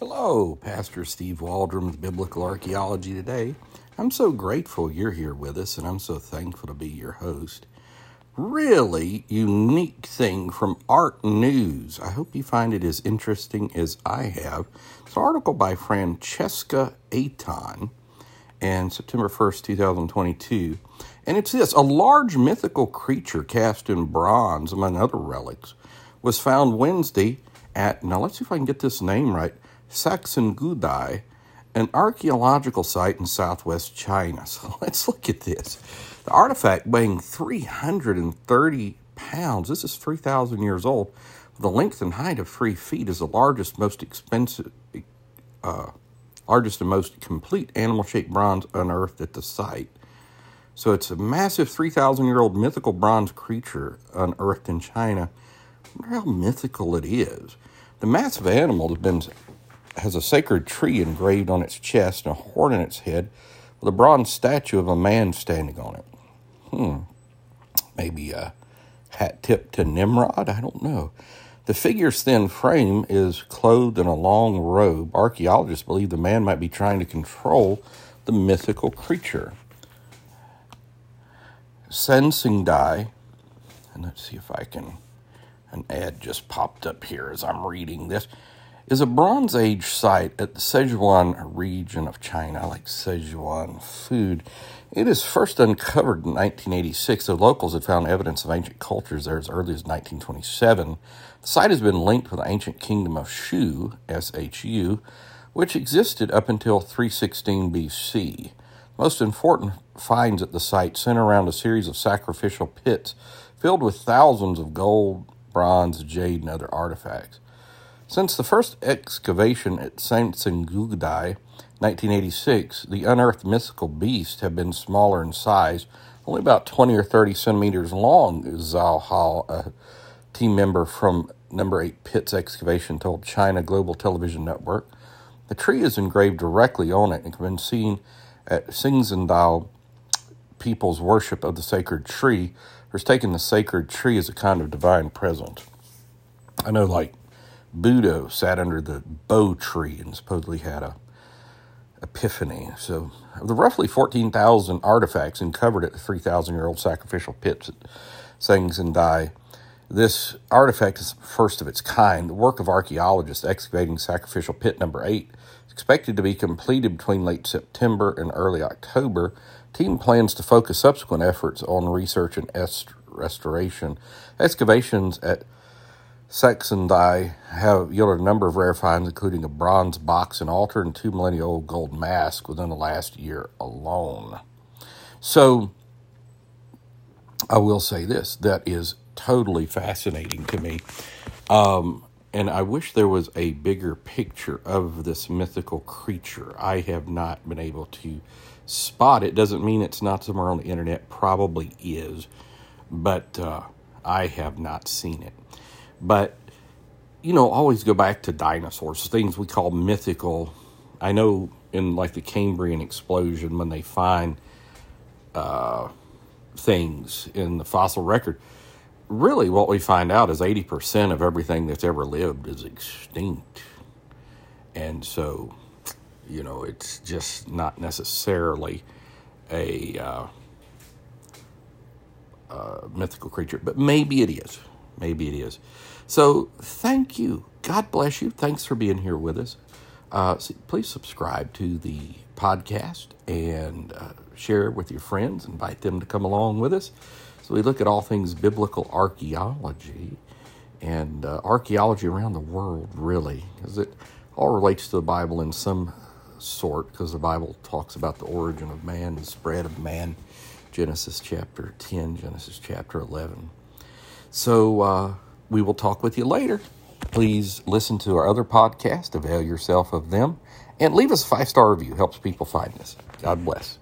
Hello, Pastor Steve Waldron's Biblical Archaeology today. I'm so grateful you're here with us, and I'm so thankful to be your host. Really unique thing from Art News. I hope you find it as interesting as I have. It's an article by Francesca Aton, and September 1st, 2022. And it's this a large mythical creature cast in bronze, among other relics, was found Wednesday at, now let's see if I can get this name right, Saxingudai, an archaeological site in southwest China. So let's look at this. The artifact weighing 330 pounds, this is 3,000 years old, a length and height of three feet, is the largest, most expensive, uh, largest and most complete animal shaped bronze unearthed at the site. So it's a massive 3,000 year old mythical bronze creature unearthed in China. I wonder how mythical it is. The massive animal has been has a sacred tree engraved on its chest and a horn in its head with a bronze statue of a man standing on it. Hmm. Maybe a hat tip to Nimrod? I don't know. The figure's thin frame is clothed in a long robe. Archaeologists believe the man might be trying to control the mythical creature. Sensingdai, and let's see if I can. An ad just popped up here as I'm reading this is a Bronze Age site at the Sichuan region of China, like Sichuan food. It is first uncovered in 1986, though locals had found evidence of ancient cultures there as early as 1927. The site has been linked with the ancient kingdom of Shu, S-H-U, which existed up until 316 BC. Most important finds at the site center around a series of sacrificial pits filled with thousands of gold, bronze, jade, and other artifacts. Since the first excavation at Sansingudai, 1986, the unearthed mythical beasts have been smaller in size, only about 20 or 30 centimeters long, Zhao Hao, a team member from Number 8 Pits Excavation, told China Global Television Network. The tree is engraved directly on it and can be seen at Xingzhendao people's worship of the sacred tree, has taken the sacred tree as a kind of divine present. I know, like, Buddha sat under the bo tree and supposedly had a epiphany. So, of the roughly 14,000 artifacts uncovered at the 3,000 year old sacrificial pits at Zhangzhendai, this artifact is first of its kind. The work of archaeologists excavating sacrificial pit number eight is expected to be completed between late September and early October. Team plans to focus subsequent efforts on research and est- restoration. Excavations at Saxingdai have yielded a number of rare finds, including a bronze box and altar and two millennia old gold mask within the last year alone. So, I will say this that is totally fascinating to me. Um, and I wish there was a bigger picture of this mythical creature. I have not been able to spot it. Doesn't mean it's not somewhere on the internet, probably is, but uh, I have not seen it. But, you know, always go back to dinosaurs, things we call mythical. I know in like the Cambrian explosion, when they find uh, things in the fossil record, really what we find out is 80% of everything that's ever lived is extinct. And so, you know, it's just not necessarily a uh, uh, mythical creature, but maybe it is. Maybe it is. So thank you. God bless you. Thanks for being here with us. Uh, please subscribe to the podcast and uh, share with your friends. Invite them to come along with us. So we look at all things biblical archaeology and uh, archaeology around the world, really, because it all relates to the Bible in some sort, because the Bible talks about the origin of man, the spread of man, Genesis chapter 10, Genesis chapter 11. So uh, we will talk with you later. Please listen to our other podcast, avail yourself of them, and leave us a five star review. Helps people find us. God bless.